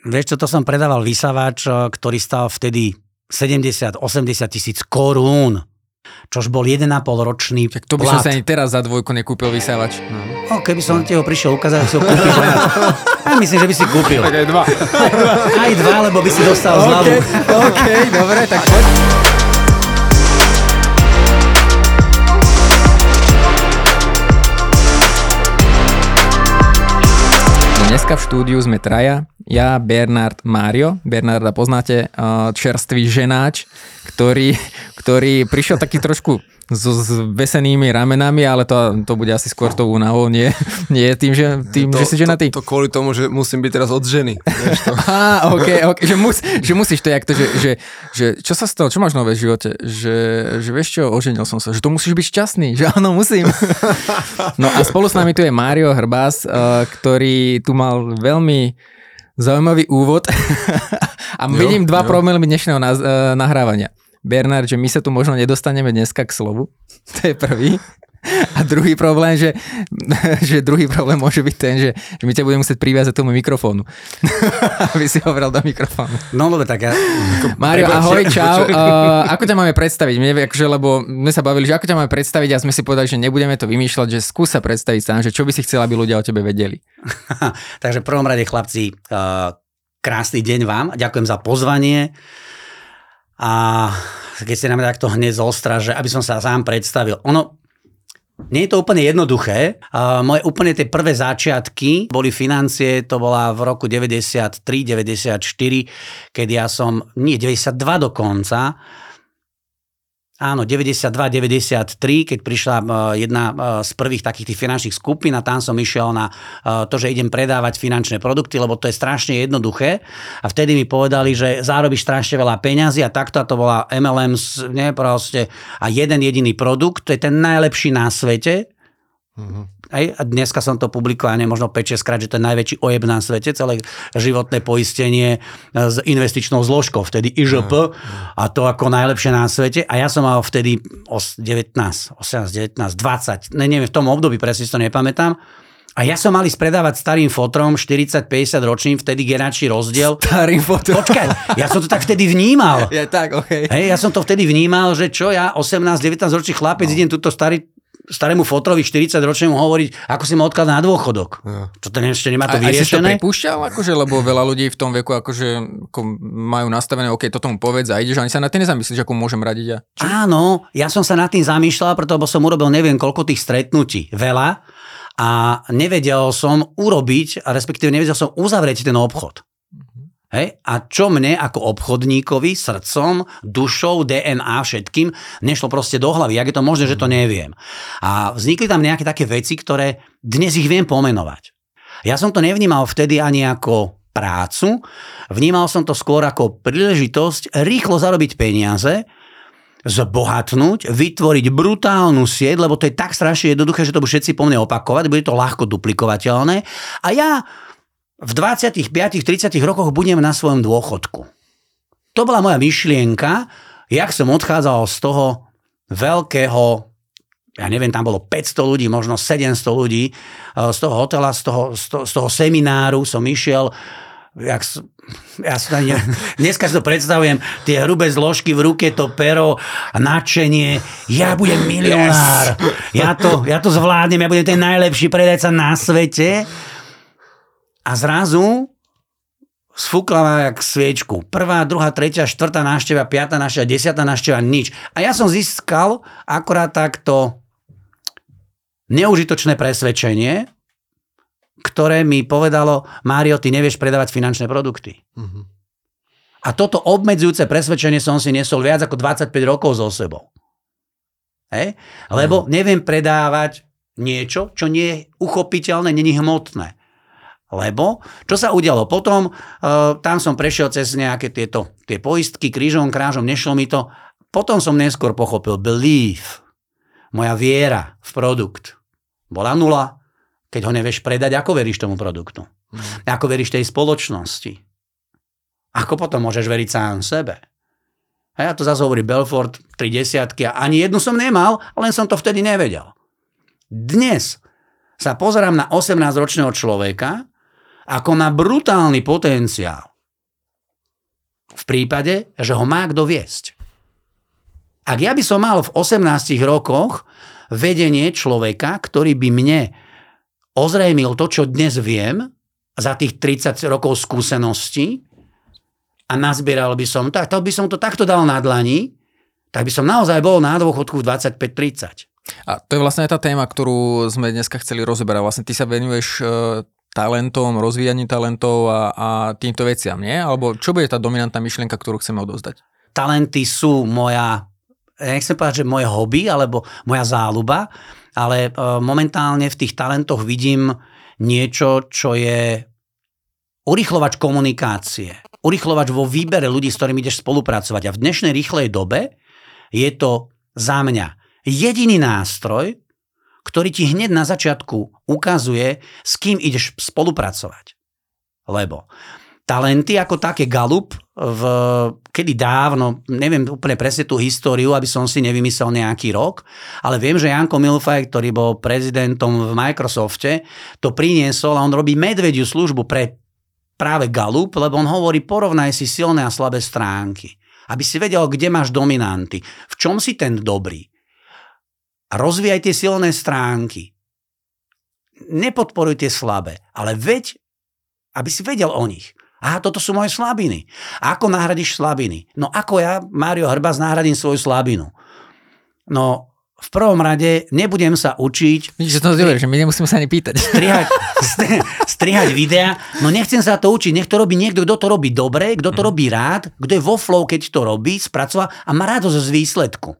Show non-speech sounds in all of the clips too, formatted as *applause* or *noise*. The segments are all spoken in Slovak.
Vieš čo, to som predával vysávač, ktorý stal vtedy 70-80 tisíc korún čož bol 1,5 ročný Tak to by plat. som sa ani teraz za dvojku nekúpil vysávač. No. No, keby som ti ho prišiel ukázať, si ho kúpiš. Ja myslím, že by si kúpil. Tak aj dva. Aj dva, lebo by si dostal zľavu. OK, OK, dobre, tak poď. Dneska v štúdiu sme traja, ja, Bernard, Mário. Bernarda poznáte, uh, čerstvý ženáč, ktorý, ktorý prišiel taký trošku so s vesenými ramenami, ale to, to bude asi skôr tou únavou, nie, *laughs* nie tým, že, tým, to, že si ženatý. To, to kvôli tomu, že musím byť teraz od ženy. To. *laughs* Á, ok, ok, že, mus, že musíš to, jak to, že, že, že čo sa stalo, čo máš nové v živote, že, že vieš čo, oženil som sa, že to musíš byť šťastný, že áno, musím. No a spolu s nami tu je Mário Hrbás, uh, ktorý tu mal veľmi zaujímavý úvod *laughs* a Jo, vidím dva jo. problémy dnešného uh, nahrávania. Bernard, že my sa tu možno nedostaneme dneska k slovu, *laughs* to je prvý. A druhý problém, že, *laughs* že druhý problém môže byť ten, že, že my ťa budeme musieť priviazať tomu mikrofónu. *laughs* Aby si hovoril do mikrofónu. No dobre, tak ja... Mário, ahoj, čau. Uh, ako ťa máme predstaviť? Mne, akože, lebo sme sa bavili, že ako ťa máme predstaviť a sme si povedali, že nebudeme to vymýšľať, že skús sa predstaviť sám, že čo by si chcel, aby ľudia o tebe vedeli. Takže v prvom rade, chlapci, uh, krásny deň vám. Ďakujem za pozvanie. A keď ste nám takto hneď zostra, že aby som sa sám predstavil. Ono, nie je to úplne jednoduché. Moje úplne tie prvé začiatky boli financie, to bola v roku 93, 94, keď ja som, nie, 92 dokonca, Áno, 92-93, keď prišla uh, jedna uh, z prvých takých tých finančných skupín a tam som išiel na uh, to, že idem predávať finančné produkty, lebo to je strašne jednoduché. A vtedy mi povedali, že zarobíš strašne veľa peňazí a takto a to bola MLM, nie, proste, a jeden jediný produkt, to je ten najlepší na svete. Hej, a dneska som to publikoval, ne, možno 5-6 krát, že to je najväčší ojeb na svete, celé životné poistenie e, s investičnou zložkou, vtedy IŽP a to ako najlepšie na svete. A ja som mal vtedy os- 19, 18, 19, 20, ne, neviem, v tom období, presne si to nepamätám. A ja som mali spredávať starým fotrom 40-50 ročným, vtedy generačný rozdiel. Starým fotom. Počkaj, ja som to tak vtedy vnímal. *laughs* Je tak, ok. Hej, ja som to vtedy vnímal, že čo ja, 18-19 ročný chlapec, no. idem túto starý, starému fotrovi 40 ročnému hovoriť, ako si ma odkladá na dôchodok. Čo to ešte nemá to A, aj si to vyriešené? pripúšťal, akože, lebo veľa ľudí v tom veku akože, ako majú nastavené, OK, toto mu povedz a ideš, ani sa na tým nezamyslíš, ako môžem radiť ja. Áno, ja som sa nad tým zamýšľal, preto lebo som urobil neviem koľko tých stretnutí. Veľa. A nevedel som urobiť, a respektíve nevedel som uzavrieť ten obchod. Hej? A čo mne ako obchodníkovi, srdcom, dušou, DNA, všetkým, nešlo proste do hlavy. Jak je to možné, že to neviem. A vznikli tam nejaké také veci, ktoré dnes ich viem pomenovať. Ja som to nevnímal vtedy ani ako prácu, vnímal som to skôr ako príležitosť rýchlo zarobiť peniaze, zbohatnúť, vytvoriť brutálnu sieť, lebo to je tak strašne jednoduché, že to budú všetci po mne opakovať, bude to ľahko duplikovateľné. A ja v 25-30 rokoch budem na svojom dôchodku. To bola moja myšlienka, jak som odchádzal z toho veľkého, ja neviem, tam bolo 500 ľudí, možno 700 ľudí, eh, z toho hotela, z toho, z toho, z toho semináru som išiel, jak, ja ani, ne- *laughs* dneska si to predstavujem, tie hrubé zložky v ruke, to pero, nadšenie, ja budem milionár, ja, to, ja to zvládnem, ja budem ten najlepší predajca na svete. A zrazu sfúkla jak sviečku. Prvá, druhá, tretia, štvrtá návšteva, piatá návšteva, desiatá návšteva, nič. A ja som získal akorát takto neužitočné presvedčenie, ktoré mi povedalo, Mário, ty nevieš predávať finančné produkty. Mhm. A toto obmedzujúce presvedčenie som si nesol viac ako 25 rokov so sebou. Hej? Lebo neviem predávať niečo, čo nie je uchopiteľné, není hmotné. Lebo, čo sa udialo potom, uh, tam som prešiel cez nejaké tieto tie poistky, krížom, krážom, nešlo mi to. Potom som neskôr pochopil, belief, moja viera v produkt, bola nula. Keď ho nevieš predať, ako veríš tomu produktu? Ako veríš tej spoločnosti? Ako potom môžeš veriť sám sebe? A ja to zase hovorí Belfort, tri desiatky a ani jednu som nemal, len som to vtedy nevedel. Dnes sa pozerám na 18-ročného človeka, ako na brutálny potenciál. v prípade, že ho má kto viesť. Ak ja by som mal v 18 rokoch vedenie človeka, ktorý by mne ozrejmil to, čo dnes viem, za tých 30 rokov skúseností a nazbieral by som, tak, tak by som to takto dal na dlani, tak by som naozaj bol na dôchodku v 25-30. A to je vlastne aj tá téma, ktorú sme dneska chceli rozoberať. Vlastne ty sa venuješ e, talentom, rozvíjaním talentov a, a týmto veciam, nie? Alebo čo bude tá dominantná myšlienka, ktorú chceme odozdať? Talenty sú moja, nechcem povedať, že moje hobby, alebo moja záľuba, ale e, momentálne v tých talentoch vidím niečo, čo je urychlovač komunikácie, urychlovač vo výbere ľudí, s ktorými ideš spolupracovať. A v dnešnej rýchlej dobe je to za mňa jediný nástroj, ktorý ti hneď na začiatku ukazuje, s kým ideš spolupracovať. Lebo talenty ako také Galup v, kedy dávno, neviem úplne presne tú históriu, aby som si nevymyslel nejaký rok, ale viem, že Janko Milfaj, ktorý bol prezidentom v Microsofte, to priniesol a on robí medvediu službu pre práve Galup, lebo on hovorí, porovnaj si silné a slabé stránky. Aby si vedel, kde máš dominanty, v čom si ten dobrý a rozvíjaj tie silné stránky. Nepodporuj tie slabé, ale veď, aby si vedel o nich. Aha, toto sú moje slabiny. A ako nahradiš slabiny? No ako ja, Mário Hrbaz, nahradím svoju slabinu? No, v prvom rade nebudem sa učiť... Vidíš, že to stri- že my nemusíme sa ani pýtať. Strihať, *laughs* strihať videa. No nechcem sa to učiť. Nech to robí niekto, kto to robí dobre, kto to mhm. robí rád, kto je vo flow, keď to robí, spracová a má radosť z výsledku.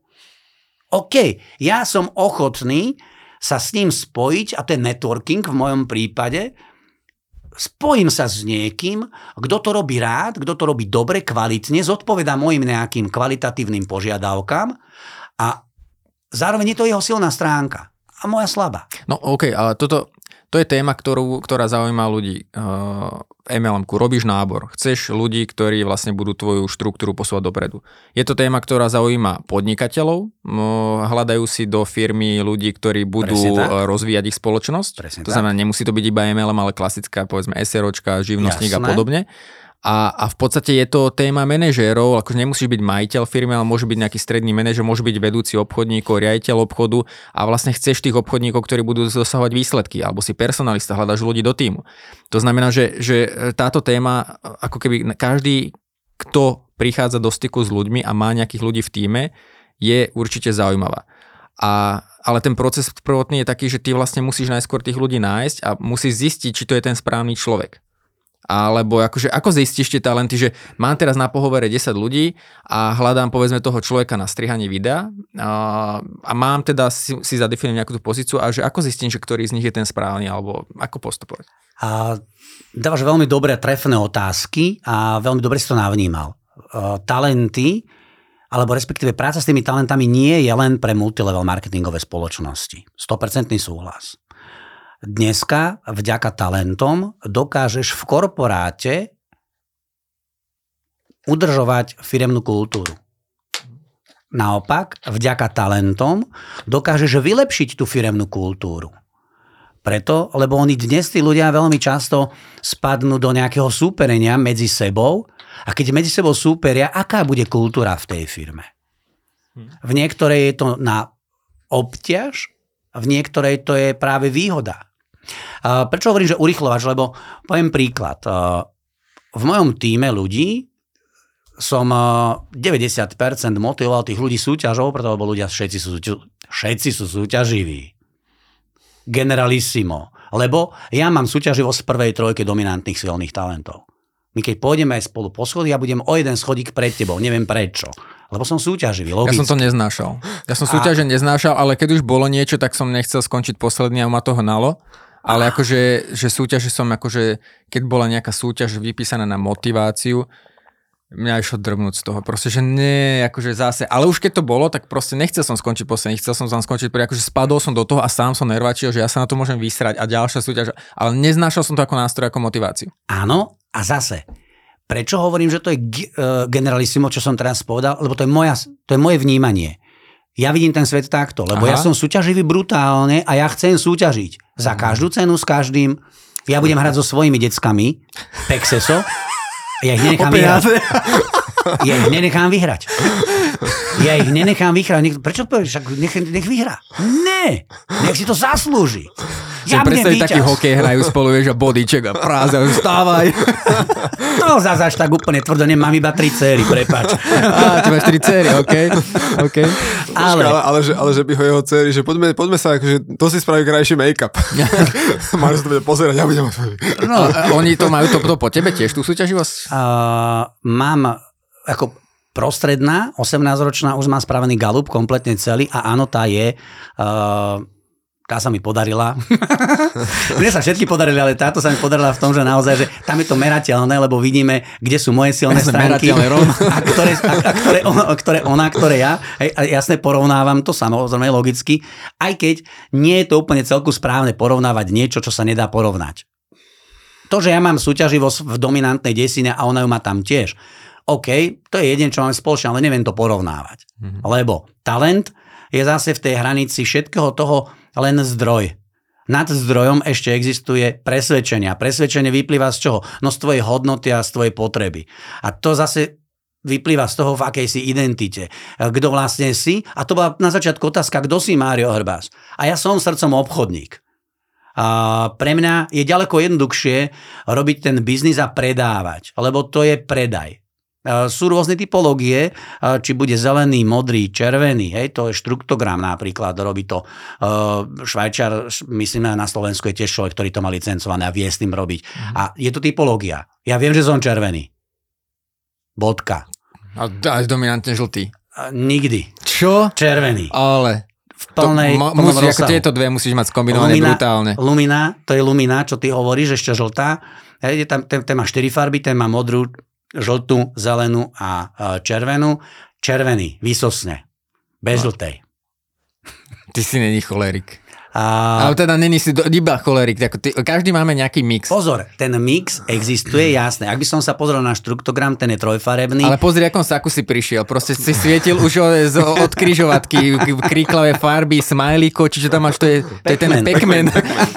OK, ja som ochotný sa s ním spojiť, a je networking v mojom prípade, spojím sa s niekým, kto to robí rád, kto to robí dobre, kvalitne, zodpoveda mojim nejakým kvalitatívnym požiadavkám a zároveň je to jeho silná stránka a moja slabá. No OK, ale toto, to je téma, ktorú, ktorá zaujíma ľudí. Uh, MLM-ku, robíš nábor, chceš ľudí, ktorí vlastne budú tvoju štruktúru posúvať dopredu. Je to téma, ktorá zaujíma podnikateľov, hľadajú si do firmy ľudí, ktorí budú rozvíjať ich spoločnosť. Presne to znamená, nemusí to byť iba MLM, ale klasická, povedzme, SROčka, živnostník Jasné. a podobne. A, a v podstate je to téma manažérov, akože nemusíš byť majiteľ firmy, ale môže byť nejaký stredný manažer, môže byť vedúci obchodníkov, riaditeľ obchodu a vlastne chceš tých obchodníkov, ktorí budú dosahovať výsledky, alebo si personalista, hľadaš ľudí do týmu. To znamená, že, že táto téma, ako keby každý, kto prichádza do styku s ľuďmi a má nejakých ľudí v týme, je určite zaujímavá. A, ale ten proces prvotný je taký, že ty vlastne musíš najskôr tých ľudí nájsť a musíš zistiť, či to je ten správny človek. Alebo akože, ako zistíš tie talenty, že mám teraz na pohovore 10 ľudí a hľadám povedzme toho človeka na strihanie videa a, a mám teda si, si zadefinovať nejakú tú pozíciu a že ako zistím, že ktorý z nich je ten správny alebo ako postupovať? A dávaš veľmi dobré trefné otázky a veľmi dobre si to navnímal. Uh, talenty alebo respektíve práca s tými talentami nie je len pre multilevel marketingové spoločnosti. 100% súhlas. Dneska vďaka talentom dokážeš v korporáte udržovať firemnú kultúru. Naopak, vďaka talentom dokážeš vylepšiť tú firemnú kultúru. Preto, lebo oni dnes tí ľudia veľmi často spadnú do nejakého súperenia medzi sebou a keď medzi sebou súperia, aká bude kultúra v tej firme. V niektorej je to na obťaž, v niektorej to je práve výhoda. Prečo hovorím, že urychlovač? Lebo poviem príklad. V mojom týme ľudí som 90% motivoval tých ľudí súťažov, preto lebo ľudia všetci sú, všetci sú súťaživí. Generalissimo. Lebo ja mám súťaživosť z prvej trojke dominantných silných talentov. My keď pôjdeme aj spolu po schody, ja budem o jeden schodík pred tebou. Neviem prečo. Lebo som súťaživý, logicky. Ja som to neznášal. Ja som súťaže a... neznášal, ale keď už bolo niečo, tak som nechcel skončiť posledný a ma to hnalo. Ale akože, že súťaže som akože, keď bola nejaká súťaž vypísaná na motiváciu, mňa išlo drvnúť z toho. Proste, že nie, akože zase. Ale už keď to bolo, tak proste nechcel som skončiť posledný, chcel som tam skončiť, akože spadol som do toho a sám som nervačil, že ja sa na to môžem vysrať a ďalšia súťaž. Ale neznášal som to ako nástroj, ako motiváciu. Áno, a zase. Prečo hovorím, že to je uh, generalissimo, čo som teraz povedal? Lebo to je, moja, to je moje vnímanie. Ja vidím ten svet takto, lebo Aha. ja som súťaživý brutálne a ja chcem súťažiť. Za každú cenu s každým. Ja budem hrať so svojimi deckami, Pexeso, Ja ich nenechám vyhrať. Ja ich nenechám vyhrať. Ja ich nenechám vyhrať. Nech, prečo povieš? Nech, nech vyhrá. Ne. Nech si to zaslúži. Ja predstaviť taký hokej hrajú spolu, vieš, a bodíček a práza, vstávaj. *laughs* No, zase až tak úplne tvrdo, nemám iba tri céry, prepač. *laughs* Á, ty máš tri céry, OK. okay. Ale, ale, ale, že, ale že by ho jeho céry, že poďme, poďme sa, akože to si spraví krajší make-up. *laughs* Máš sa to bude pozerať, ja budem... No, oni to majú to, to po tebe tiež, tú súťaživosť? Uh, mám ako prostredná, 18-ročná, už má spravený galup kompletne celý a áno, tá je uh, tá sa mi podarila. *laughs* Mne sa všetky podarili, ale táto sa mi podarila v tom, že naozaj, že tam je to merateľné, lebo vidíme, kde sú moje silné stránky *laughs* a ktoré, a, a ktoré, ona, ktoré ona, ktoré ja. A jasne porovnávam to samozrejme logicky, aj keď nie je to úplne celku správne porovnávať niečo, čo sa nedá porovnať. To, že ja mám súťaživosť v dominantnej desine a ona ju má tam tiež, OK, to je jeden, čo máme spoločné, ale neviem to porovnávať. Mm-hmm. Lebo talent je zase v tej hranici všetkého toho, len zdroj. Nad zdrojom ešte existuje presvedčenie. A presvedčenie vyplýva z čoho? No z tvojej hodnoty a z tvojej potreby. A to zase vyplýva z toho, v akej si identite. Kto vlastne si? A to bola na začiatku otázka, kto si Mário Hrbás? A ja som srdcom obchodník. A pre mňa je ďaleko jednoduchšie robiť ten biznis a predávať, lebo to je predaj. Sú rôzne typológie, či bude zelený, modrý, červený, hej, to je štruktográm napríklad, robí to Švajčar, myslím na Slovensku je tiež človek, ktorý to má licencované a vie s tým robiť. Mm. A je to typológia. Ja viem, že som červený. Bodka. A aj dominantne žltý. Nikdy. Čo? Červený. Ale v plnej, to, ma, musíš, ako tieto dve musíš mať skombinované lumina, brutálne. Lumina, to je lumina, čo ty hovoríš, ešte žltá. Hej, tam, ten, ten má 4 farby, ten má modrú, žltú, zelenú a červenú. Červený, vysosne. Bez no. žltej. *laughs* Ty si není cholerik. A... Ale teda není si do, iba cholerik. Ako ty, každý máme nejaký mix. Pozor, ten mix existuje, jasné. Ak by som sa pozrel na štruktográm, ten je trojfarebný. Ale pozri, akom saku si prišiel. Proste si svietil už od, od križovatky, kríklavé farby, smajlíko, čiže tam máš, to je, to je ten pekmen.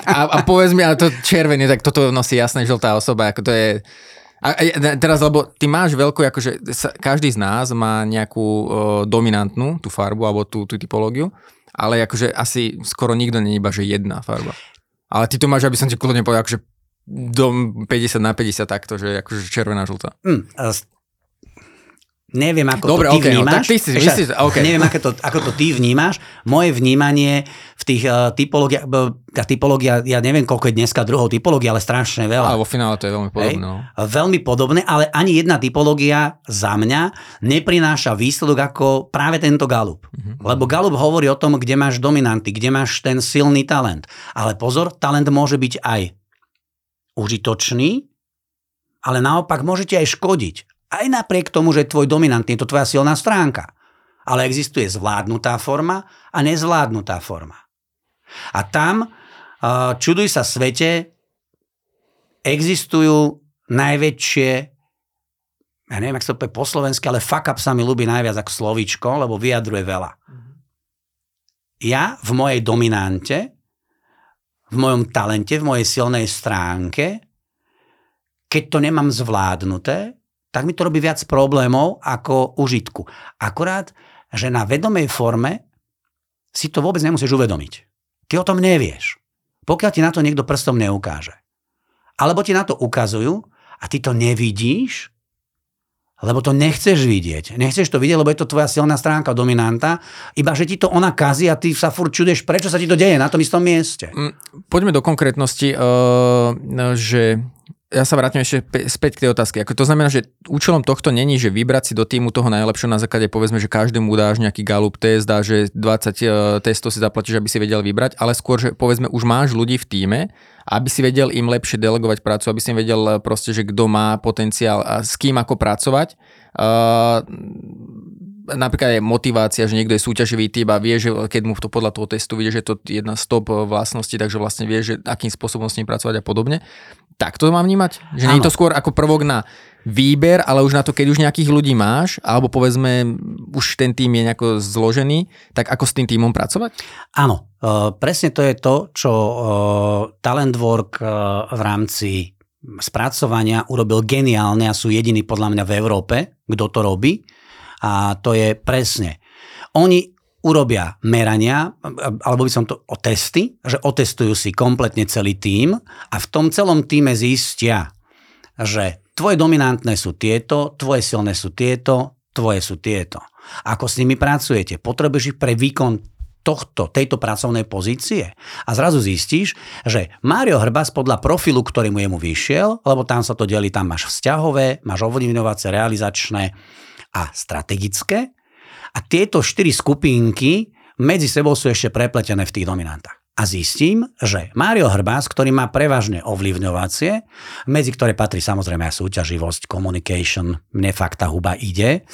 A, a povedz mi, ale to červený, tak toto nosí jasná žltá osoba. Ako to je... A, a teraz, lebo ty máš veľkú, akože sa, každý z nás má nejakú o, dominantnú tú farbu alebo tú, tú typológiu, ale akože asi skoro nikto není iba, že jedna farba. Ale ty to máš, aby som ti kľudne povedal, akože do 50 na 50 takto, že akože červená, žltá. Mm, Neviem, ako Dobre, to ty okay, vnímaš. No, tak ty si, Ešte, myslíš, okay. Neviem, ako to, ako to ty vnímaš. Moje vnímanie v tých uh, typológiách, tá typológia, ja neviem, koľko je dneska druhou typológia, ale strašne veľa. Ale vo finále to je veľmi podobné. No. Veľmi podobné, ale ani jedna typológia za mňa neprináša výsledok ako práve tento Galup. Uh-huh. Lebo Galup hovorí o tom, kde máš dominanty, kde máš ten silný talent. Ale pozor, talent môže byť aj užitočný, ale naopak môžete aj škodiť. Aj napriek tomu, že tvoj dominantný je to tvoja silná stránka. Ale existuje zvládnutá forma a nezvládnutá forma. A tam, čuduj sa svete, existujú najväčšie, ja neviem, ak sa to povie po slovensky, ale fuck up sa mi ľúbi najviac ako slovíčko, lebo vyjadruje veľa. Ja v mojej dominante, v mojom talente, v mojej silnej stránke, keď to nemám zvládnuté, tak mi to robí viac problémov ako užitku. Akurát, že na vedomej forme si to vôbec nemusíš uvedomiť. Ty o tom nevieš. Pokiaľ ti na to niekto prstom neukáže. Alebo ti na to ukazujú a ty to nevidíš, lebo to nechceš vidieť. Nechceš to vidieť, lebo je to tvoja silná stránka dominanta, iba že ti to ona kazí a ty sa furt čudeš, prečo sa ti to deje na tom istom mieste. Mm, poďme do konkrétnosti, uh, že ja sa vrátim ešte späť k tej otázke. Ako to znamená, že účelom tohto není, že vybrať si do týmu toho najlepšieho na základe, povedzme, že každému dáš nejaký galup test, dá, že 20 uh, e, testov si zaplatíš, aby si vedel vybrať, ale skôr, že povedzme, už máš ľudí v týme, aby si vedel im lepšie delegovať prácu, aby si im vedel e, proste, že kto má potenciál a s kým ako pracovať. Uh, napríklad je motivácia, že niekto je súťaživý typ a vie, že keď mu to podľa toho testu vidie, že je to jedna z top vlastností, takže vlastne vie, že akým spôsobom s ním pracovať a podobne. Tak to mám vnímať? Že nie je to skôr ako prvok na výber, ale už na to, keď už nejakých ľudí máš, alebo povedzme, už ten tým je nejako zložený, tak ako s tým týmom pracovať? Áno, uh, presne to je to, čo uh, Talent Work uh, v rámci spracovania urobil geniálne a sú jediní podľa mňa v Európe, kto to robí. A to je presne. Oni urobia merania, alebo by som to o testy, že otestujú si kompletne celý tím a v tom celom týme zistia, že tvoje dominantné sú tieto, tvoje silné sú tieto, tvoje sú tieto. Ako s nimi pracujete? Potrebuješ ich pre výkon tohto, tejto pracovnej pozície a zrazu zistíš, že Mário Hrbas podľa profilu, ktorý mu jemu vyšiel, lebo tam sa to delí, tam máš vzťahové, máš ovlivňovacie, realizačné a strategické a tieto štyri skupinky medzi sebou sú ešte prepletené v tých dominantách. A zistím, že Mário Hrbás, ktorý má prevažne ovlivňovacie, medzi ktoré patrí samozrejme aj súťaživosť, communication, mne fakt tá huba ide.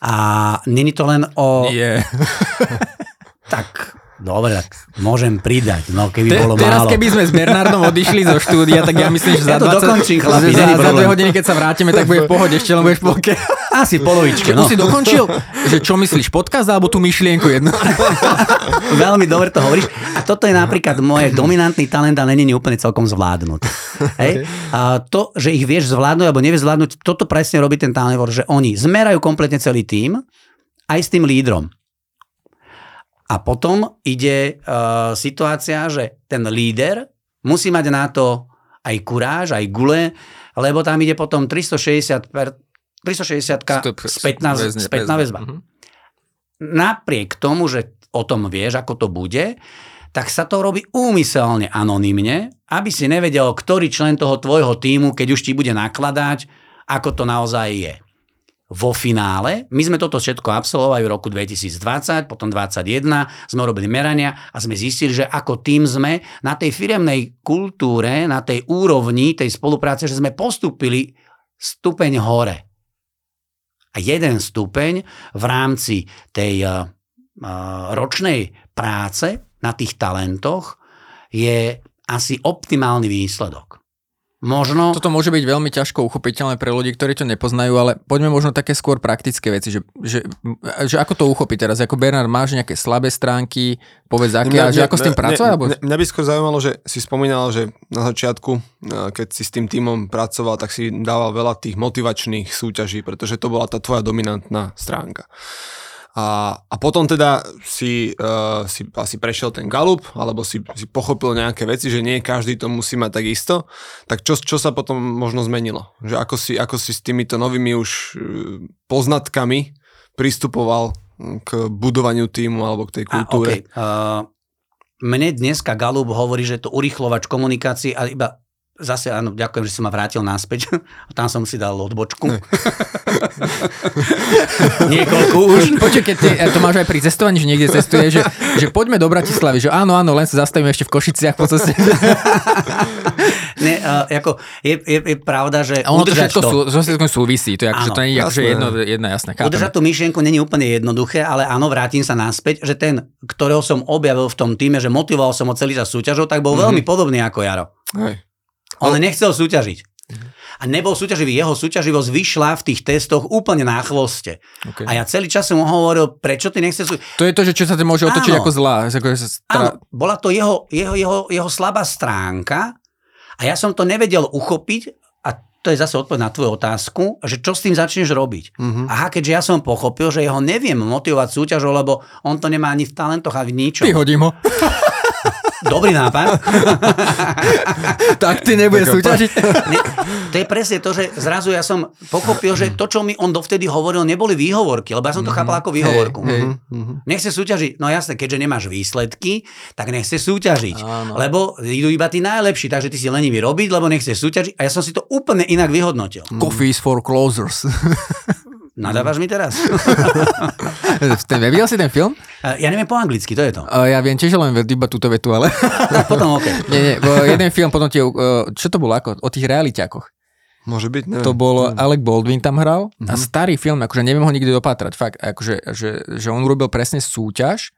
A není to len o... Nie. *laughs* *laughs* tak Dobre, tak môžem pridať, no keby Te, bolo teraz, málo. keby sme s Bernardom odišli zo štúdia, tak ja myslím, že za Ja to 20, dokončím, chlapi, za, za dve hodiny, keď sa vrátime, tak bude v pohode, ešte len budeš polke. *laughs* Asi polovičke, už no. si dokončil? Že čo myslíš, podcast alebo tú myšlienku jednu? *laughs* Veľmi dobre to hovoríš. A toto je napríklad moje dominantný talent a není úplne celkom zvládnuť. Hej? *laughs* A to, že ich vieš zvládnuť alebo nevieš zvládnuť, toto presne robí ten talent, že oni zmerajú kompletne celý tým aj s tým lídrom. A potom ide uh, situácia, že ten líder musí mať na to aj kuráž, aj gule, lebo tam ide potom 360 per, 360 Stup- spätná, väzne- spätná väzba. Mhm. Napriek tomu, že o tom vieš, ako to bude, tak sa to robí úmyselne anonymne, aby si nevedel, ktorý člen toho tvojho týmu, keď už ti bude nakladať, ako to naozaj je vo finále. My sme toto všetko absolvovali v roku 2020, potom 2021, sme robili merania a sme zistili, že ako tým sme na tej firemnej kultúre, na tej úrovni tej spolupráce, že sme postupili stupeň hore. A jeden stupeň v rámci tej uh, ročnej práce na tých talentoch je asi optimálny výsledok. Možno... Toto môže byť veľmi ťažko uchopiteľné pre ľudí, ktorí to nepoznajú, ale poďme možno také skôr praktické veci, že, že, že ako to uchopiť teraz? Ako Bernard, máš nejaké slabé stránky, povedz aké, a že ako s tým pracovať? alebo- Mňa, mňa by skôr zaujímalo, že si spomínal, že na začiatku, eh, keď si s tým týmom pracoval, tak si dával veľa tých motivačných súťaží, pretože to bola tá tvoja dominantná stránka. A, a potom teda si, uh, si asi prešiel ten galup, alebo si, si pochopil nejaké veci, že nie každý to musí mať tak isto. Tak čo, čo sa potom možno zmenilo? Že ako si, ako si s týmito novými už uh, poznatkami pristupoval k budovaniu týmu alebo k tej A, kultúre? okay. uh, mne dneska Galup hovorí, že je to urychlovač komunikácie a iba zase áno, ďakujem, že si ma vrátil naspäť. *laughs* Tam som si dal odbočku. *laughs* Niekoľko už. *laughs* Počuj, keď ty, to máš aj pri cestovaní, že niekde cestuje, že, že poďme do Bratislavy, že áno, áno, len sa zastavíme ešte v Košiciach po ceste. Ne, uh, ako, je, je, je pravda, že A ono to udržať všetko to, sú, so všetkým súvisí, to je akože Áno, to nie je akože jasné. jedno, jedna jasná. chápem. Udržať tú myšlienku není úplne jednoduché, ale áno, vrátim sa naspäť, že ten, ktorého som objavil v tom týme, že motivoval som ho celý čas súťažou, tak bol mm-hmm. veľmi podobný ako Jaro. Hej. On nechcel súťažiť. A nebol súťaživý. Jeho súťaživosť vyšla v tých testoch úplne na chvoste. Okay. A ja celý čas som mu hovoril, prečo ty nechceš súťažiť. To je to, že čo sa to môže otočiť Áno. ako zlá. Ako, sa stra... Áno, bola to jeho, jeho, jeho, jeho slabá stránka a ja som to nevedel uchopiť a to je zase odpoveď na tvoju otázku, že čo s tým začneš robiť. Mhm. Aha, keďže ja som pochopil, že jeho neviem motivovať súťažou, lebo on to nemá ani v talentoch a v ničom. Vyhodím ho. *laughs* Dobrý nápad. *laughs* tak ty nebudeš súťažiť. Ne, to je presne to, že zrazu ja som pochopil, že to, čo mi on dovtedy hovoril, neboli výhovorky, lebo ja som to chápal ako výhovorku. Hej, hej. Mhm. Nechce súťažiť. No jasne, keďže nemáš výsledky, tak nechce súťažiť. Áno. Lebo idú iba tí najlepší, takže ty si lenivý robiť, lebo nechce súťažiť. A ja som si to úplne inak vyhodnotil. Coffee is for closers. *laughs* Nadávaš mi teraz? *laughs* ten, videl si ten film? ja neviem po anglicky, to je to. Uh, ja viem tiež len iba túto vetu, ale... *laughs* Potom OK. *laughs* nie, nie, jeden film potom tie, uh, čo to bolo ako? O tých realiťakoch. Môže byť, neviem. To bol Alec Baldwin tam hral Mhm. a starý film, akože neviem ho nikdy dopatrať, fakt, akože, že, že on urobil presne súťaž,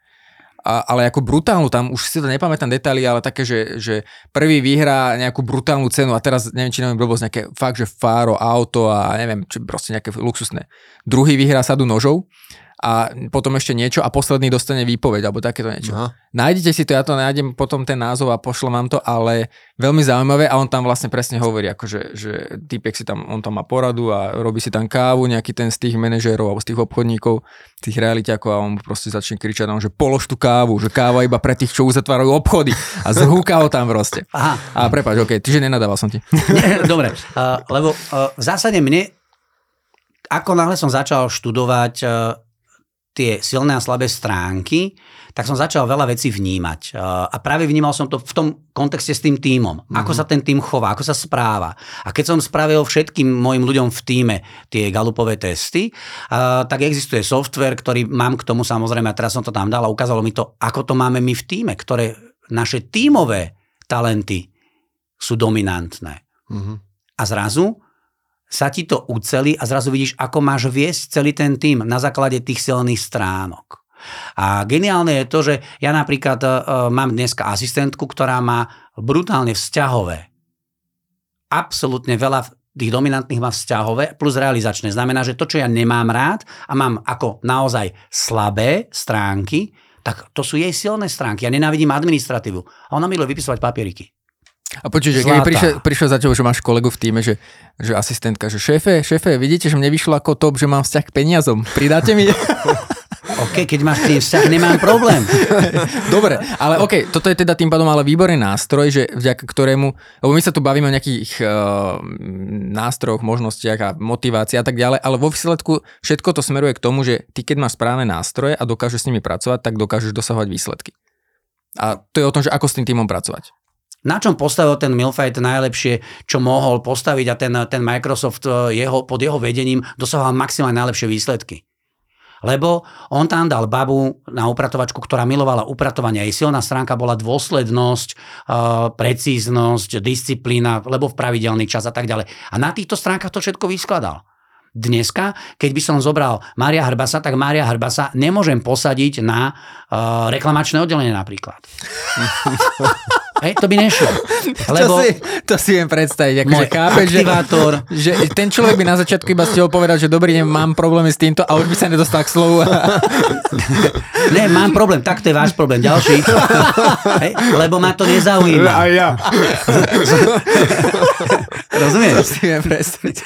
a, ale ako brutálnu, tam už si to nepamätám detaily, ale také, že, že prvý vyhrá nejakú brutálnu cenu a teraz neviem, či neviem blbosť, nejaké fakt, že fáro, auto a neviem, či proste nejaké luxusné. Druhý vyhrá sadu nožov a potom ešte niečo a posledný dostane výpoveď alebo takéto niečo. Aha. Nájdete si to, ja to nájdem potom ten názov a pošlem vám to, ale veľmi zaujímavé a on tam vlastne presne hovorí, akože, že typek si tam, on tam má poradu a robí si tam kávu, nejaký ten z tých manažérov alebo z tých obchodníkov, tých realiťakov a on proste začne kričať, no, že polož tú kávu, že káva iba pre tých, čo uzatvárajú obchody a zhúka ho tam proste. Aha. A prepáč, ok, tyže nenadával som ti. Dobre, uh, lebo uh, v zásade mne, ako náhle som začal študovať uh, tie silné a slabé stránky, tak som začal veľa vecí vnímať. A práve vnímal som to v tom kontexte s tým tímom. Ako sa ten tým chová, ako sa správa. A keď som spravil všetkým mojim ľuďom v týme tie galupové testy, tak existuje software, ktorý mám k tomu samozrejme, a teraz som to tam dal a ukázalo mi to, ako to máme my v týme, ktoré naše tímové talenty sú dominantné. Mhm. A zrazu sa ti to ucelí a zrazu vidíš, ako máš viesť celý ten tým na základe tých silných stránok. A geniálne je to, že ja napríklad uh, mám dneska asistentku, ktorá má brutálne vzťahové. Absolútne veľa tých dominantných má vzťahové plus realizačné. Znamená, že to, čo ja nemám rád a mám ako naozaj slabé stránky, tak to sú jej silné stránky. Ja nenávidím administratívu. A ona miluje vypisovať papieriky. A počuť, že keby prišiel, prišiel za tebou, že máš kolegu v týme, že, že asistentka, že šéfe, šéfe, vidíte, že mne vyšlo ako top, že mám vzťah k peniazom. Pridáte mi? *laughs* OK, keď máš tým vzťah, nemám problém. *laughs* Dobre, ale OK, toto je teda tým pádom ale výborný nástroj, že vďaka ktorému, lebo my sa tu bavíme o nejakých uh, nástrojoch, možnostiach a motivácii a tak ďalej, ale vo výsledku všetko to smeruje k tomu, že ty keď máš správne nástroje a dokážeš s nimi pracovať, tak dokážeš dosahovať výsledky. A to je o tom, že ako s tým týmom pracovať. Na čom postavil ten Milfight najlepšie, čo mohol postaviť a ten, ten Microsoft eh, jeho, pod jeho vedením dosahoval maximálne najlepšie výsledky. Lebo on tam dal babu na upratovačku, ktorá milovala upratovanie. Jej silná stránka bola dôslednosť, uh, precíznosť, disciplína, lebo v pravidelný čas a tak ďalej. A na týchto stránkach to všetko vyskladal. Dneska, keď by som zobral Mária Hrbasa, tak Mária Hrbasa nemôžem posadiť na uh, reklamačné oddelenie napríklad. *laughs* Hej, to by nešlo. To, Lebo si, to si viem predstaviť. Akože môj chápeš, že, že ten človek by na začiatku iba stihol povedať, že dobrý deň, mám problémy s týmto a už by sa nedostal k slovu. *laughs* Ne, mám problém, tak to je váš problém. Ďalší. *laughs* Hej, lebo ma to nezaujíma. Aj ja. Rozumieš? si viem predstaviť.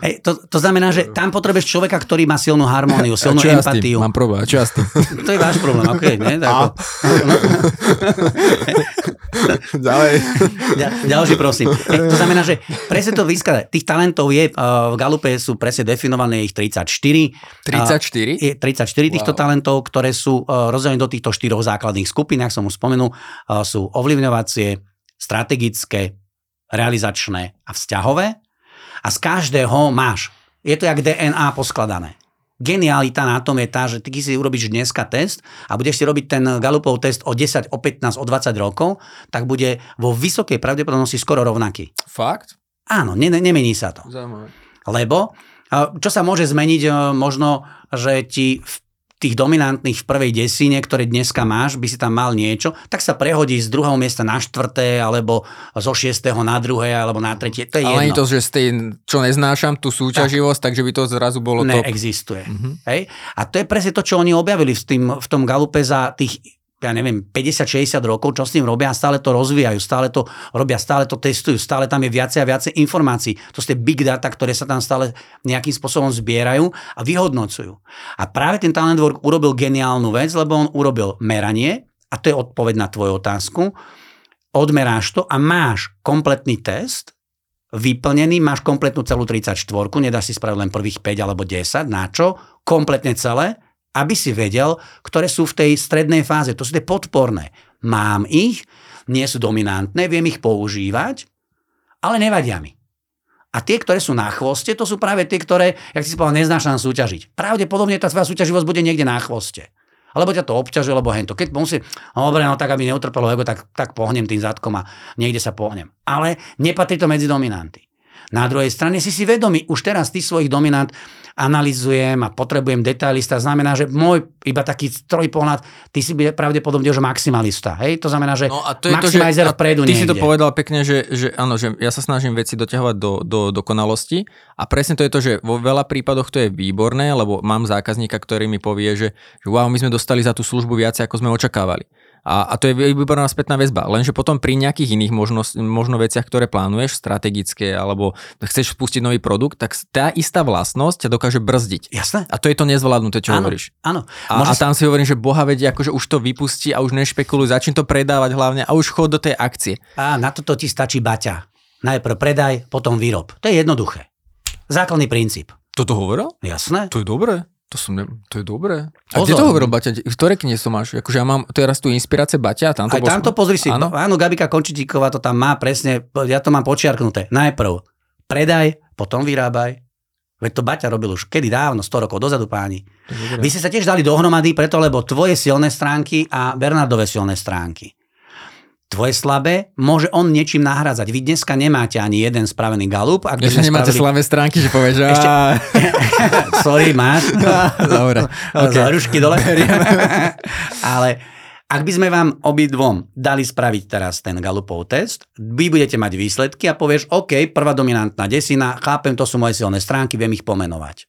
Hej, to, to znamená, že tam potrebuješ človeka, ktorý má silnú harmóniu, *laughs* silnú čo ja empatiu. Mám problém, čo ja? *laughs* To je váš problém, ok, ne? Tak. *laughs* Ďalej. Ďal, ďalší prosím. Hej, to znamená, že presne to vyskladá. Tých talentov je, uh, v Galupe sú presne definované ich 34. 34? Je 34 týchto Wow. talentov, ktoré sú uh, rozdelené do týchto štyroch základných skupín, ak som už spomenul, sú ovlivňovacie, strategické, realizačné a vzťahové. A z každého máš. Je to jak DNA poskladané. Genialita na tom je tá, že ty si urobíš dneska test a budeš si robiť ten Galupov test o 10, o 15, o 20 rokov, tak bude vo vysokej pravdepodobnosti skoro rovnaký. Fakt? Áno, ne, nemení sa to. Zaujímavé. Lebo čo sa môže zmeniť, e, možno, že ti v tých dominantných v prvej desine, ktoré dneska máš, by si tam mal niečo, tak sa prehodí z druhého miesta na štvrté, alebo zo šiestého na druhé, alebo na tretie. To je Ale jedno. to, že z tej, čo neznášam, tú súťaživosť, takže by to zrazu bolo top. Neexistuje. Mhm. Hej? A to je presne to, čo oni objavili v, tým, v tom galupe za tých ja neviem, 50-60 rokov, čo s tým robia stále to rozvíjajú, stále to robia, stále to testujú, stále tam je viacej a viacej informácií. To sú tie big data, ktoré sa tam stále nejakým spôsobom zbierajú a vyhodnocujú. A práve ten Talent Work urobil geniálnu vec, lebo on urobil meranie, a to je odpoveď na tvoju otázku, odmeráš to a máš kompletný test, vyplnený, máš kompletnú celú 34, nedáš si spraviť len prvých 5 alebo 10, na čo? Kompletne celé, aby si vedel, ktoré sú v tej strednej fáze. To sú tie podporné. Mám ich, nie sú dominantné, viem ich používať, ale nevadia mi. A tie, ktoré sú na chvoste, to sú práve tie, ktoré, jak si povedal, neznášam súťažiť. Pravdepodobne tá tvoja súťaživosť bude niekde na chvoste. Alebo ťa to obťažuje, alebo hento. Keď musí, no dobre, no tak, aby neutrpelo ego, tak, tak pohnem tým zadkom a niekde sa pohnem. Ale nepatrí to medzi dominanty. Na druhej strane si si vedomý, už teraz ty svojich dominant analizujem a potrebujem detailista, znamená, že môj iba taký trojpohľad, ty si pravdepodobne už maximalista. Hej? To znamená, že no a to je maximizer to, že, vpredu Ty niekde. si to povedal pekne, že, že áno, že ja sa snažím veci doťahovať do, do dokonalosti a presne to je to, že vo veľa prípadoch to je výborné, lebo mám zákazníka, ktorý mi povie, že, že wow, my sme dostali za tú službu viac, ako sme očakávali. A, a to je výborná spätná väzba. Lenže potom pri nejakých iných možnosť, možno veciach, ktoré plánuješ, strategické, alebo chceš spustiť nový produkt, tak tá istá vlastnosť ťa dokáže brzdiť. Jasné. A to je to nezvládnuté, čo áno, hovoríš. Áno. A, a tam si hovorím, že boha vedia, akože už to vypustí a už nešpekuluj, začni to predávať hlavne a už chod do tej akcie. A na toto ti stačí baťa. Najprv predaj, potom výrob. To je jednoduché. Základný princíp. Toto hovoril? Jasné. To je dobré. To, som ne... to je dobré. A Pozor. kde to hovoril Baťa? Ktoré knihy to máš? Akože ja mám teraz tu inspirácie Baťa a tam to Aj tamto pozri si. Áno? Áno, Gabika Končitíková to tam má presne, ja to mám počiarknuté. Najprv predaj, potom vyrábaj. Veď to Baťa robil už kedy dávno, 100 rokov dozadu páni. Vy ste sa tiež dali dohromady preto, lebo tvoje silné stránky a Bernardové silné stránky. Tvoje slabé môže on niečím nahrádzať. Vy dneska nemáte ani jeden spravený galup. Ak Ešte nemáte spravili- slabé stránky, že povieš, že... Ešte- *laughs* Sorry, máš. *laughs* Dobre. *laughs* Okay. Z rušky dole. Ale ak by sme vám obidvom dali spraviť teraz ten Galupov test, vy budete mať výsledky a povieš, OK, prvá dominantná desina, chápem, to sú moje silné stránky, viem ich pomenovať. E,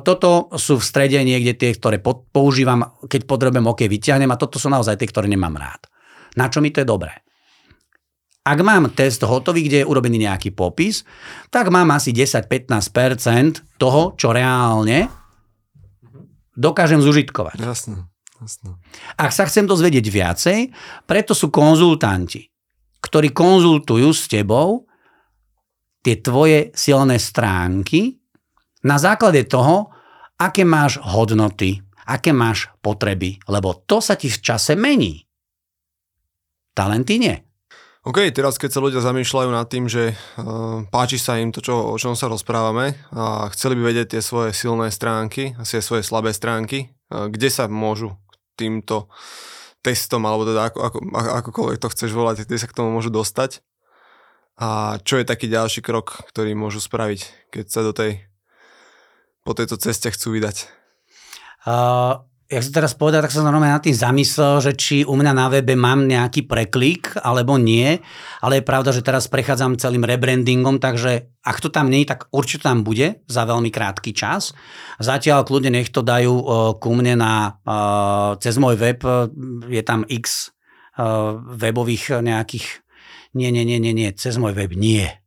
Toto sú v strede niekde tie, ktoré po- používam, keď potrebujem, OK, vyťahnem a toto sú naozaj tie, ktoré nemám rád. Na čo mi to je dobré? Ak mám test hotový, kde je urobený nejaký popis, tak mám asi 10-15% toho, čo reálne dokážem zužitkovať. Jasné, jasné. Ak sa chcem dozvedieť viacej, preto sú konzultanti, ktorí konzultujú s tebou tie tvoje silné stránky na základe toho, aké máš hodnoty, aké máš potreby, lebo to sa ti v čase mení. Talenty nie. OK, teraz keď sa ľudia zamýšľajú nad tým, že uh, páči sa im to, čo, o čom sa rozprávame a chceli by vedieť tie svoje silné stránky a tie svoje slabé stránky, uh, kde sa môžu týmto testom, alebo teda ako, ako, ako, akokoľvek to chceš volať, kde sa k tomu môžu dostať a čo je taký ďalší krok, ktorý môžu spraviť, keď sa do tej po tejto ceste chcú vydať. Uh, jak si teraz povedal, tak som normálne nad tým zamyslel, že či u mňa na webe mám nejaký preklik, alebo nie. Ale je pravda, že teraz prechádzam celým rebrandingom, takže ak to tam nie tak určite tam bude za veľmi krátky čas. Zatiaľ kľudne nech to dajú uh, ku mne na, uh, cez môj web, je tam x uh, webových nejakých, nie, nie, nie, nie, nie, cez môj web nie.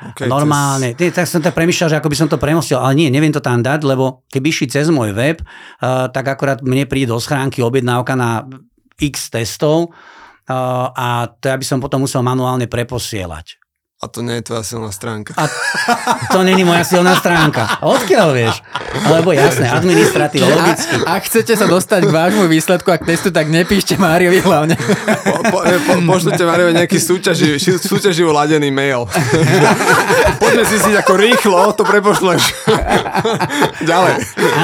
Okay, Normálne. Cez... Tak som to premyšľal, že ako by som to premostil, ale nie, neviem to tam dať, lebo keby išli cez môj web, uh, tak akorát mne príde do schránky objednávka na x testov uh, a to ja by som potom musel manuálne preposielať. A to nie je tvoja silná stránka. A to není moja silná stránka. Odkiaľ vieš? Alebo jasné, administratíva, logicky. Ak chcete sa dostať k vášmu výsledku a k testu, tak nepíšte Máriovi hlavne. Po, po, po, pošlite Mariovi nejaký súťaživý, súťaživo ladený mail. Poďme si si ako rýchlo, to prepošleš. Ďalej.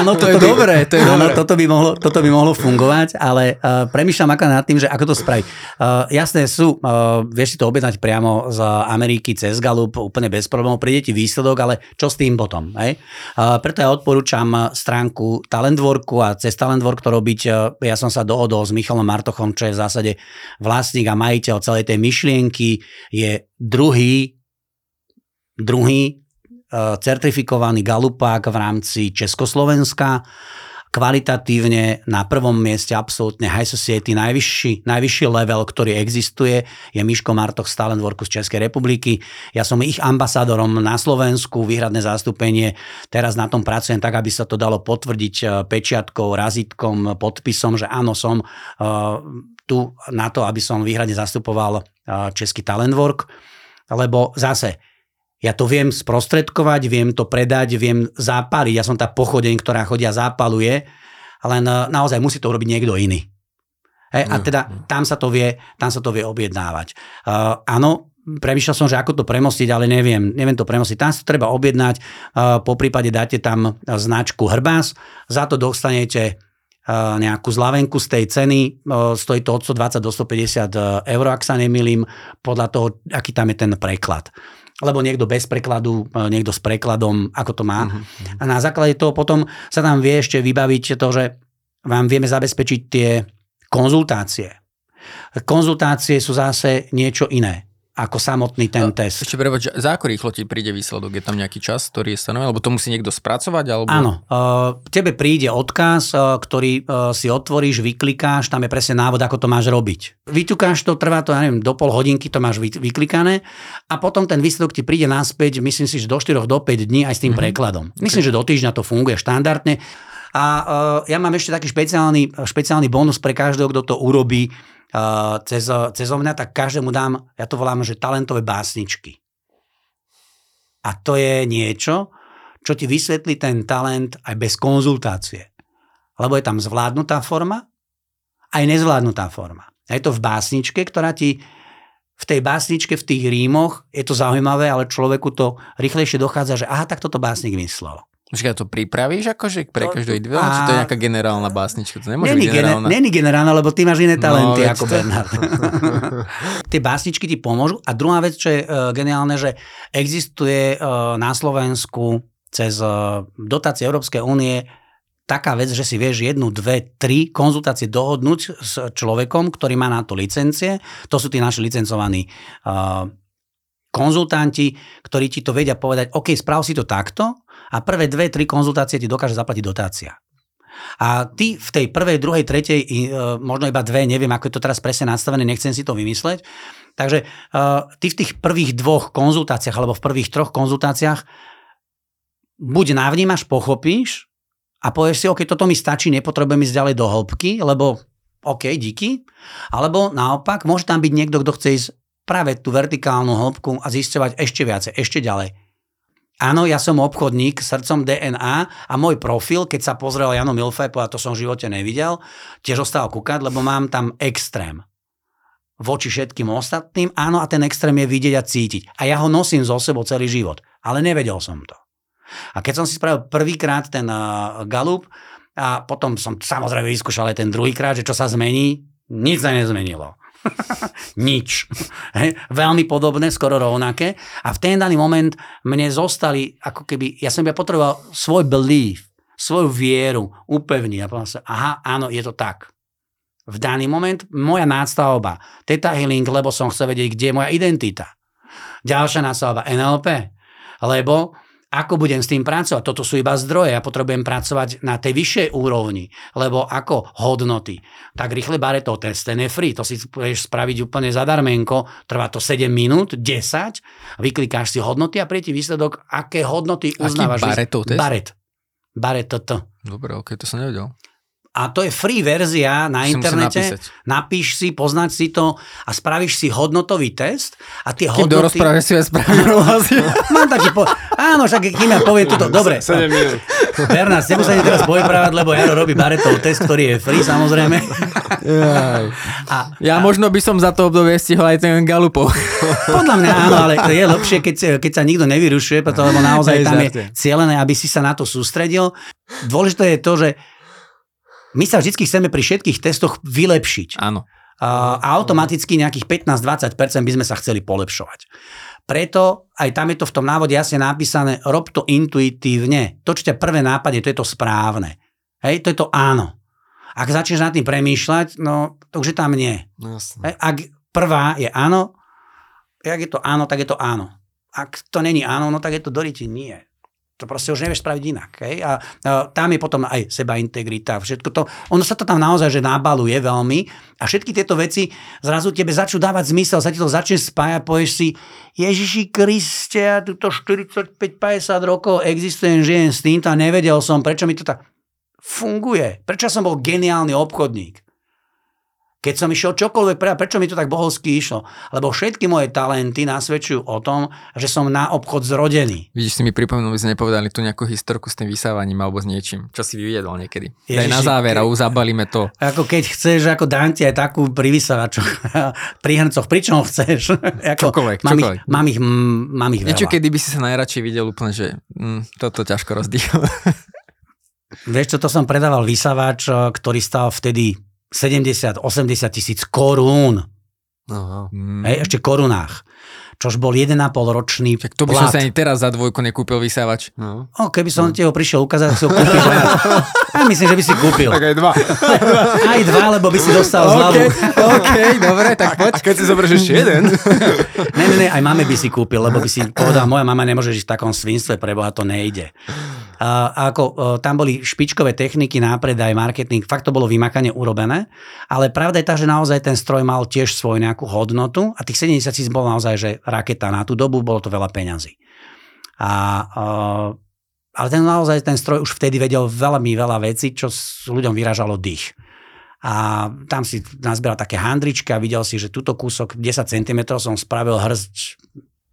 Áno, To je by- dobré, to je áno, dobré. Toto by, mohlo, toto by mohlo fungovať, ale uh, premyšľam ako nad tým, že ako to spraviť. Uh, jasné sú, uh, vieš si to objednať priamo z Ameriky cez Galup, úplne bez problémov, príde ti výsledok, ale čo s tým potom? Hej? Preto ja odporúčam stránku Talentworku a cez Talentwork to robiť. Uh, ja som sa dohodol s Michalom Martochom, čo je v zásade vlastník a majiteľ celej tej myšlienky, je druhý druhý e, certifikovaný galupák v rámci Československa. Kvalitatívne na prvom mieste absolútne High Society, najvyšší, najvyšší level, ktorý existuje, je Miško Martoch z Talentworku z Českej republiky. Ja som ich ambasádorom na Slovensku, výhradné zastúpenie. Teraz na tom pracujem tak, aby sa to dalo potvrdiť e, pečiatkou, razítkom, podpisom, že áno, som e, tu na to, aby som výhradne zastupoval e, Český Talentwork. Lebo zase, ja to viem sprostredkovať, viem to predať, viem zápaliť. Ja som tá pochodeň, ktorá chodia zápaluje, len e, naozaj musí to urobiť niekto iný. Hej, a No, teda tam sa to vie, tam sa to vie objednávať. Uh, áno, premýšľal som, že ako to premostiť, ale neviem, neviem to premostiť. Tam sa to treba objednať, uh, po prípade dáte tam značku Hrbás, za to dostanete uh, nejakú zlavenku z tej ceny, uh, stojí to od 120 do 150 eur, ak sa nemýlim, podľa toho, aký tam je ten preklad. Lebo niekto bez prekladu, e, niekto s prekladom, ako to má. A na základe toho potom sa tam vie ešte vybaviť to, že vám vieme zabezpečiť tie konzultácie. Konzultácie sú zase niečo iné ako samotný ten test. Ešte prepoč, za ako rýchlo ti príde výsledok? Je tam nejaký čas, ktorý je stanovený? Alebo to musí niekto spracovať? Alebo... Áno. Uh, tebe príde odkaz, uh, ktorý uh, si otvoríš, vyklikáš, tam je presne návod, ako to máš robiť. Vyťukáš to, trvá to, ja neviem, do pol hodinky to máš vy, vyklikané a potom ten výsledok ti príde naspäť, myslím si, že do 4 do 5 dní aj s tým mm-hmm. prekladom. Myslím, okay. že do týždňa to funguje štandardne. A uh, ja mám ešte taký špeciálny, špeciálny bonus pre každého, kto to urobí cez, cez mňa, tak každému dám, ja to volám, že talentové básničky. A to je niečo, čo ti vysvetlí ten talent aj bez konzultácie. Lebo je tam zvládnutá forma, aj nezvládnutá forma. A je to v básničke, ktorá ti v tej básničke, v tých rímoch, je to zaujímavé, ale človeku to rýchlejšie dochádza, že aha, tak toto básnik myslel. Počkaj, to pripravíš akože pre každú individuálnu, či to je nejaká generálna básnička? To nemôže není byť generálna. Není generálna, lebo ty máš iné no, talenty no, ako to... Bernard. *laughs* Tie básničky ti pomôžu. A druhá vec, čo je uh, geniálne, že existuje uh, na Slovensku cez uh, dotácie Európskej únie taká vec, že si vieš jednu, dve, tri konzultácie dohodnúť s človekom, ktorý má na to licencie. To sú tí naši licencovaní uh, konzultanti, ktorí ti to vedia povedať, OK, sprav si to takto, a prvé dve, tri konzultácie ti dokáže zaplatiť dotácia. A ty v tej prvej, druhej, tretej, e, možno iba dve, neviem, ako je to teraz presne nastavené, nechcem si to vymysleť. Takže uh, ty v tých prvých dvoch konzultáciách alebo v prvých troch konzultáciách buď navnímaš, pochopíš a povieš si, OK, toto mi stačí, nepotrebujem ísť ďalej do hĺbky, lebo OK, díky. Alebo naopak, môže tam byť niekto, kto chce ísť práve tú vertikálnu hĺbku a zisťovať ešte viacej, ešte ďalej. Áno, ja som obchodník srdcom DNA a môj profil, keď sa pozrel Jano Milfepo, a to som v živote nevidel, tiež ostal kúkať, lebo mám tam extrém voči všetkým ostatným. Áno, a ten extrém je vidieť a cítiť. A ja ho nosím zo sebou celý život. Ale nevedel som to. A keď som si spravil prvýkrát ten uh, galup a potom som samozrejme vyskúšal aj ten druhýkrát, že čo sa zmení, nič sa nezmenilo. *laughs* Nič. *laughs* Hej. Veľmi podobné, skoro rovnaké. A v ten daný moment mne zostali, ako keby, ja som ja potreboval svoj belief, svoju vieru upevniť. A povedal sa, aha, áno, je to tak. V daný moment moja nástavba, Theta Healing, lebo som chcel vedieť, kde je moja identita. Ďalšia nástavba, NLP, lebo ako budem s tým pracovať? Toto sú iba zdroje. Ja potrebujem pracovať na tej vyššej úrovni, lebo ako hodnoty. Tak rýchle to test, ten je free. To si budeš spraviť úplne zadarmenko. Trvá to 7 minút, 10. Vyklikáš si hodnoty a príde výsledok, aké hodnoty uznávaš. Aký Baretov test? Baret. Baret toto. Dobre, ok, to som nevedel a to je free verzia na si internete. Napíš si, poznať si to a spravíš si hodnotový test a tie kým hodnoty... do rozprávy si ja spravím *laughs* Mám taký po... Áno, však kým ja poviem toto. *laughs* Dobre. 7 minút. *laughs* Bernard, s tebou sa teraz pojeprávať, lebo Jaro robí Baretov test, ktorý je free samozrejme. A, ja a... možno by som za to obdobie stihol aj ten Galupov. Podľa mňa áno, ale je lepšie, keď, keď sa nikto nevyrušuje, lebo naozaj tam je cieľené, aby si sa na to sústredil. Dôležité je to, že my sa vždy chceme pri všetkých testoch vylepšiť. Áno. A automaticky nejakých 15-20% by sme sa chceli polepšovať. Preto aj tam je to v tom návode jasne napísané, rob to intuitívne. To, čo ťa prvé nápadne, to je to správne. Hej, to je to áno. Ak začneš nad tým premýšľať, no to už je tam nie. No, Hej, ak prvá je áno, ak je to áno, tak je to áno. Ak to není áno, no tak je to doriti nie to proste už nevieš spraviť inak. Hej? A, a tam je potom aj seba integrita, všetko to. Ono sa to tam naozaj že nábaluje veľmi a všetky tieto veci zrazu tebe začnú dávať zmysel, sa ti to začne spájať, povieš si, Ježiši Kriste, ja tuto 45-50 rokov existujem, žijem s týmto a nevedel som, prečo mi to tak funguje. Prečo som bol geniálny obchodník? Keď som išiel čokoľvek, pre, prečo mi to tak bohovsky išlo? Lebo všetky moje talenty nasvedčujú o tom, že som na obchod zrodený. Vidíš, si mi pripomenul, my sme nepovedali tu nejakú historku s tým vysávaním alebo s niečím. Čo si vyviedol niekedy? Ježiši, Daj na záver a uzabalíme to. Ako keď chceš, ako dám ti aj takú pri vysávačoch, *laughs* pri hrncoch, pri čom chceš. *laughs* ako, čokoľvek, mám čokoľvek. Ich, mám, ich, mám ich veľa. Niečo, kedy by si sa najradšej videl úplne, že mm, toto ťažko rozdýchal. *laughs* Vieš čo, to som predával vysávač, ktorý stal vtedy 70-80 tisíc korún. Aha. Hej, ešte korunách. Čož bol 1,5 ročný Tak to by som sa ani teraz za dvojku nekúpil vysávač. No. O, keby som ti ho prišiel ukázať, si ho kúpil. Ja myslím, že by si kúpil. Tak aj dva. *laughs* Aj dva, lebo by si dostal zľavu. OK, dobre, tak poď. A keď si zoberieš ešte jeden, Ne, ne, ne, aj máme by si kúpil, lebo by si povedal, moja mama nemôže žiť v takom svinstve, preboha to nejde. A, a ako, o, tam boli špičkové techniky, nápredaj, marketing, fakt to bolo vymakanie urobené, ale pravda je tá, že naozaj ten stroj mal tiež svoju nejakú hodnotu a tých 70 tisíc bol naozaj, že raketa na tú dobu, bolo to veľa peňazí. A, ale ten naozaj, ten stroj už vtedy vedel veľmi veľa vecí, čo s ľuďom vyražalo dých a tam si nazbieral také handričky a videl si, že túto kúsok 10 cm som spravil hrzť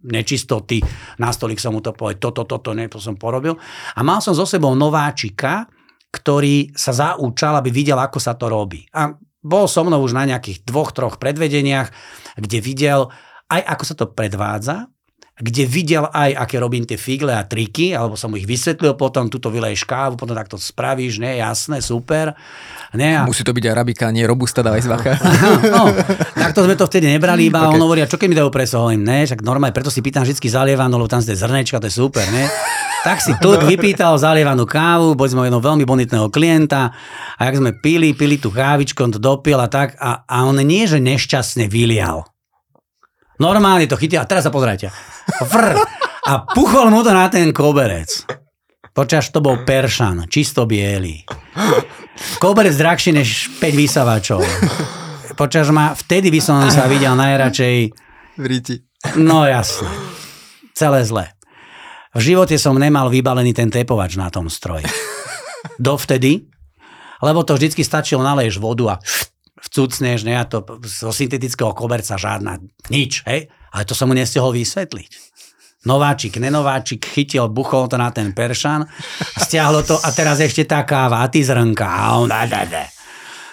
nečistoty, na stolik som mu to povedal, toto, toto, ne, to som porobil. A mal som so sebou nováčika, ktorý sa zaúčal, aby videl, ako sa to robí. A bol so mnou už na nejakých dvoch, troch predvedeniach, kde videl aj ako sa to predvádza, kde videl aj, aké robím tie figle a triky, alebo som ich vysvetlil potom, tuto vyleješ kávu, potom takto spravíš, ne, jasné, super. Ne, a... Musí to byť arabika, nie robusta, dávaj zvacha. no, takto sme to vtedy nebrali, iba okay. on hovorí, a čo keď mi dajú preso, hovorím, ne, však normálne, preto si pýtam vždy zalievanú, lebo tam ste zrnečka, to je super, ne. Tak si tu vypýtal zalievanú kávu, boli sme jedného veľmi bonitného klienta a jak sme pili, pili tú kávičku, on to dopil a tak a, a on nie, že nešťastne vylial. Normálne to chytil a teraz sa pozrite. Vrr, a puchol mu to na ten koberec. Počas to bol peršan, čisto biely. Koberec drahší než 5 vysavačov. Počas ma, vtedy by som sa videl najradšej, V riti. no jasne, celé zle. V živote som nemal vybalený ten tepovač na tom stroji. Dovtedy, lebo to vždycky stačilo, naleješ vodu a vcucneš, ne, a to zo syntetického koberca žiadna, nič, hej? Ale to som mu nestihol vysvetliť. Nováčik, nenováčik, chytil, buchol to na ten peršan, stiahlo to a teraz ešte tá káva a ty zrnka. A on, da, da, da.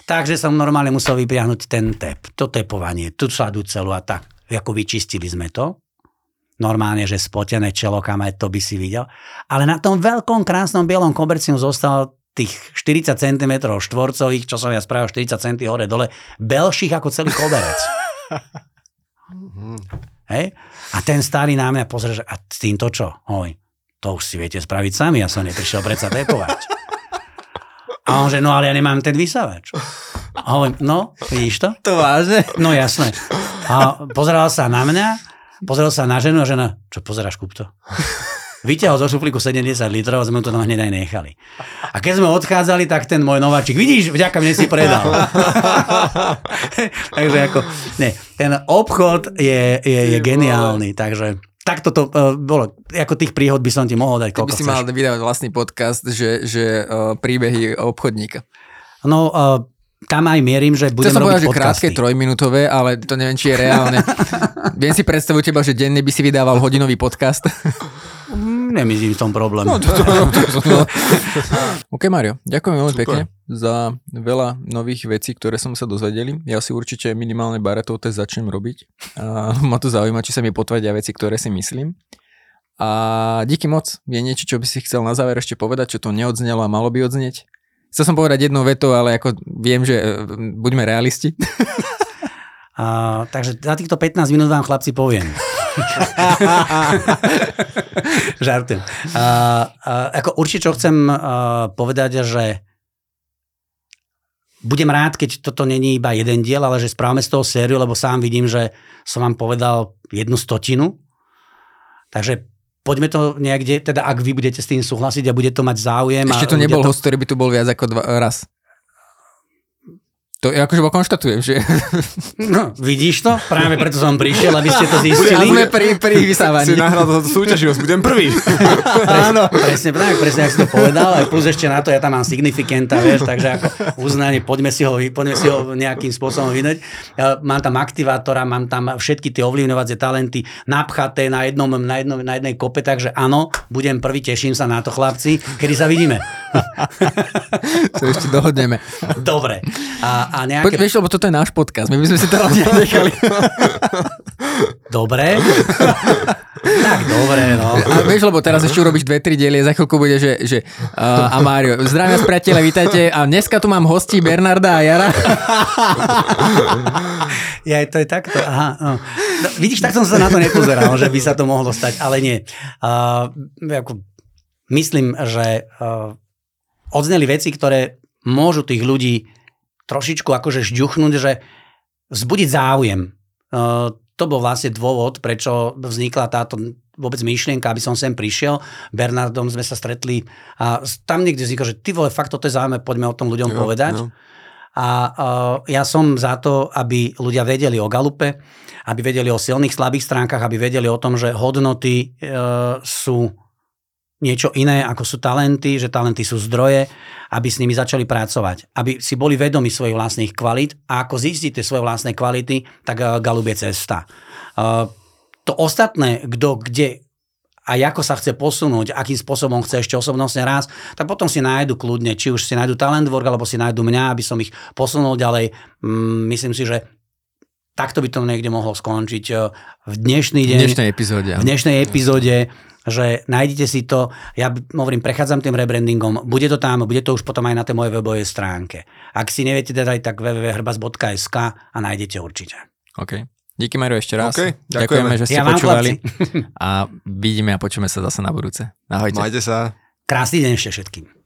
Takže som normálne musel vypriahnuť ten tep, to tepovanie, tú sadu celú a tak. Ako vyčistili sme to. Normálne, že spotené čelo, kam aj to by si videl. Ale na tom veľkom krásnom bielom koberci mu zostal tých 40 cm štvorcových, čo som ja spravil 40 cm hore dole, belších ako celý koberec. Hej? A ten starý na mňa pozrie, že a s týmto čo? Hoj, to už si viete spraviť sami, ja som neprišiel predsa tepovať. A on že, no ale ja nemám ten vysávač. A hovorím, no, vidíš to? To vážne? No jasné. A pozeral sa na mňa, pozeral sa na ženu a žena, čo pozeráš, kúp to. Vyťahol zo šuplíku 70 litrov a sme to tam hneď aj nechali. A keď sme odchádzali, tak ten môj nováčik, vidíš, vďaka mne si predal. *laughs* takže ako, ne, ten obchod je, je, je geniálny, takže takto to uh, bolo. Ako tých príhod by som ti mohol dať, Ty by koľko si mal chceš. vydávať vlastný podcast, že, že uh, príbehy obchodníka. No, uh, tam aj mierim, že budem Chcel som povedať, robiť že krátke, trojminútové, ale to neviem, či je reálne. *laughs* Viem si predstavuť teba, že denne by si vydával hodinový podcast. *laughs* Mm, Nemyslím v tom problém. No, to, to, to, to, to. *laughs* OK, Mario, ďakujem veľmi Super. pekne za veľa nových vecí, ktoré som sa dozvedeli. Ja si určite minimálne baretov test začnem robiť. A *laughs* ma to zaujíma, či sa mi potvrdia veci, ktoré si myslím. A díky moc. Je niečo, čo by si chcel na záver ešte povedať, čo to neodznelo a malo by odznieť? Chcel som povedať jednou vetou, ale ako viem, že e, buďme realisti. *laughs* A, takže za týchto 15 minút vám chlapci poviem. *laughs* Žartujem. A, a, ako určite, čo chcem a, povedať, že budem rád, keď toto není iba jeden diel, ale že správame z toho sériu, lebo sám vidím, že som vám povedal jednu stotinu. Takže poďme to niekde, teda ak vy budete s tým súhlasiť a bude to mať záujem. Ešte ľudia nebol to... host, ktorý by tu bol viac ako dva, raz. To ja akože konštatujem, že No, vidíš to? Práve preto som prišiel, aby ste to zistili. sme pri, pri vysávaní. si nahral do súťaživosť, budem prvý. Áno. Presne, tak, presne, ak si to povedal, aj plus ešte na to, ja tam mám signifikanta, vieš, takže ako uznanie, poďme si ho, poďme si ho nejakým spôsobom vydať. Ja mám tam aktivátora, mám tam všetky tie ovlivňovacie talenty napchaté na, jednom, na, jednom, na jednej kope, takže áno, budem prvý, teším sa na to, chlapci, kedy sa vidíme. To ešte dohodneme. Dobre. A, a Poď, nejaké... vieš, lebo toto je náš podcast, my by sme si to nechali. *laughs* Dobre. *laughs* tak, dobre, no. A vieš, lebo teraz ešte urobíš dve, tri diely za chvíľku bude, že, že uh, a Mário, zdravím vás priateľe, vítajte a dneska tu mám hostí Bernarda a Jara. *laughs* Ja, to je takto, aha. No. No, vidíš, tak som sa na to nepozeral, že by sa to mohlo stať, ale nie. Uh, ako, myslím, že uh, odzneli veci, ktoré môžu tých ľudí trošičku akože žďuchnúť, že vzbudiť záujem. Uh, to bol vlastne dôvod, prečo vznikla táto vôbec myšlienka, aby som sem prišiel. Bernardom sme sa stretli a tam niekde vzniklo, že ty vole, fakt toto je zaujímavé, poďme o tom ľuďom jo, povedať. Jo. A uh, ja som za to, aby ľudia vedeli o Galupe, aby vedeli o silných, slabých stránkach, aby vedeli o tom, že hodnoty uh, sú niečo iné, ako sú talenty, že talenty sú zdroje, aby s nimi začali pracovať. Aby si boli vedomi svojich vlastných kvalít a ako zistíte svoje vlastné kvality, tak uh, Galup je cesta. Uh, to ostatné, kto kde a ako sa chce posunúť, akým spôsobom chce ešte osobnostne raz, tak potom si nájdu kľudne, či už si nájdu Talentwork, alebo si nájdu mňa, aby som ich posunul ďalej. Mm, myslím si, že takto by to niekde mohlo skončiť eh, v dnešný deň. V dnešnej epizóde. V dnešnej epizóde že nájdete si to, ja hovorím, prechádzam tým rebrandingom, bude to tam, bude to už potom aj na tej mojej webovej stránke. Ak si neviete dať, tak www.hrbas.sk a nájdete určite. OK. Díky Mario ešte raz. Okay, ďakujeme. ďakujeme, že ste ja počúvali. a vidíme a počujeme sa zase na budúce. Ahojte. Majte sa. Krásny deň ešte všetkým.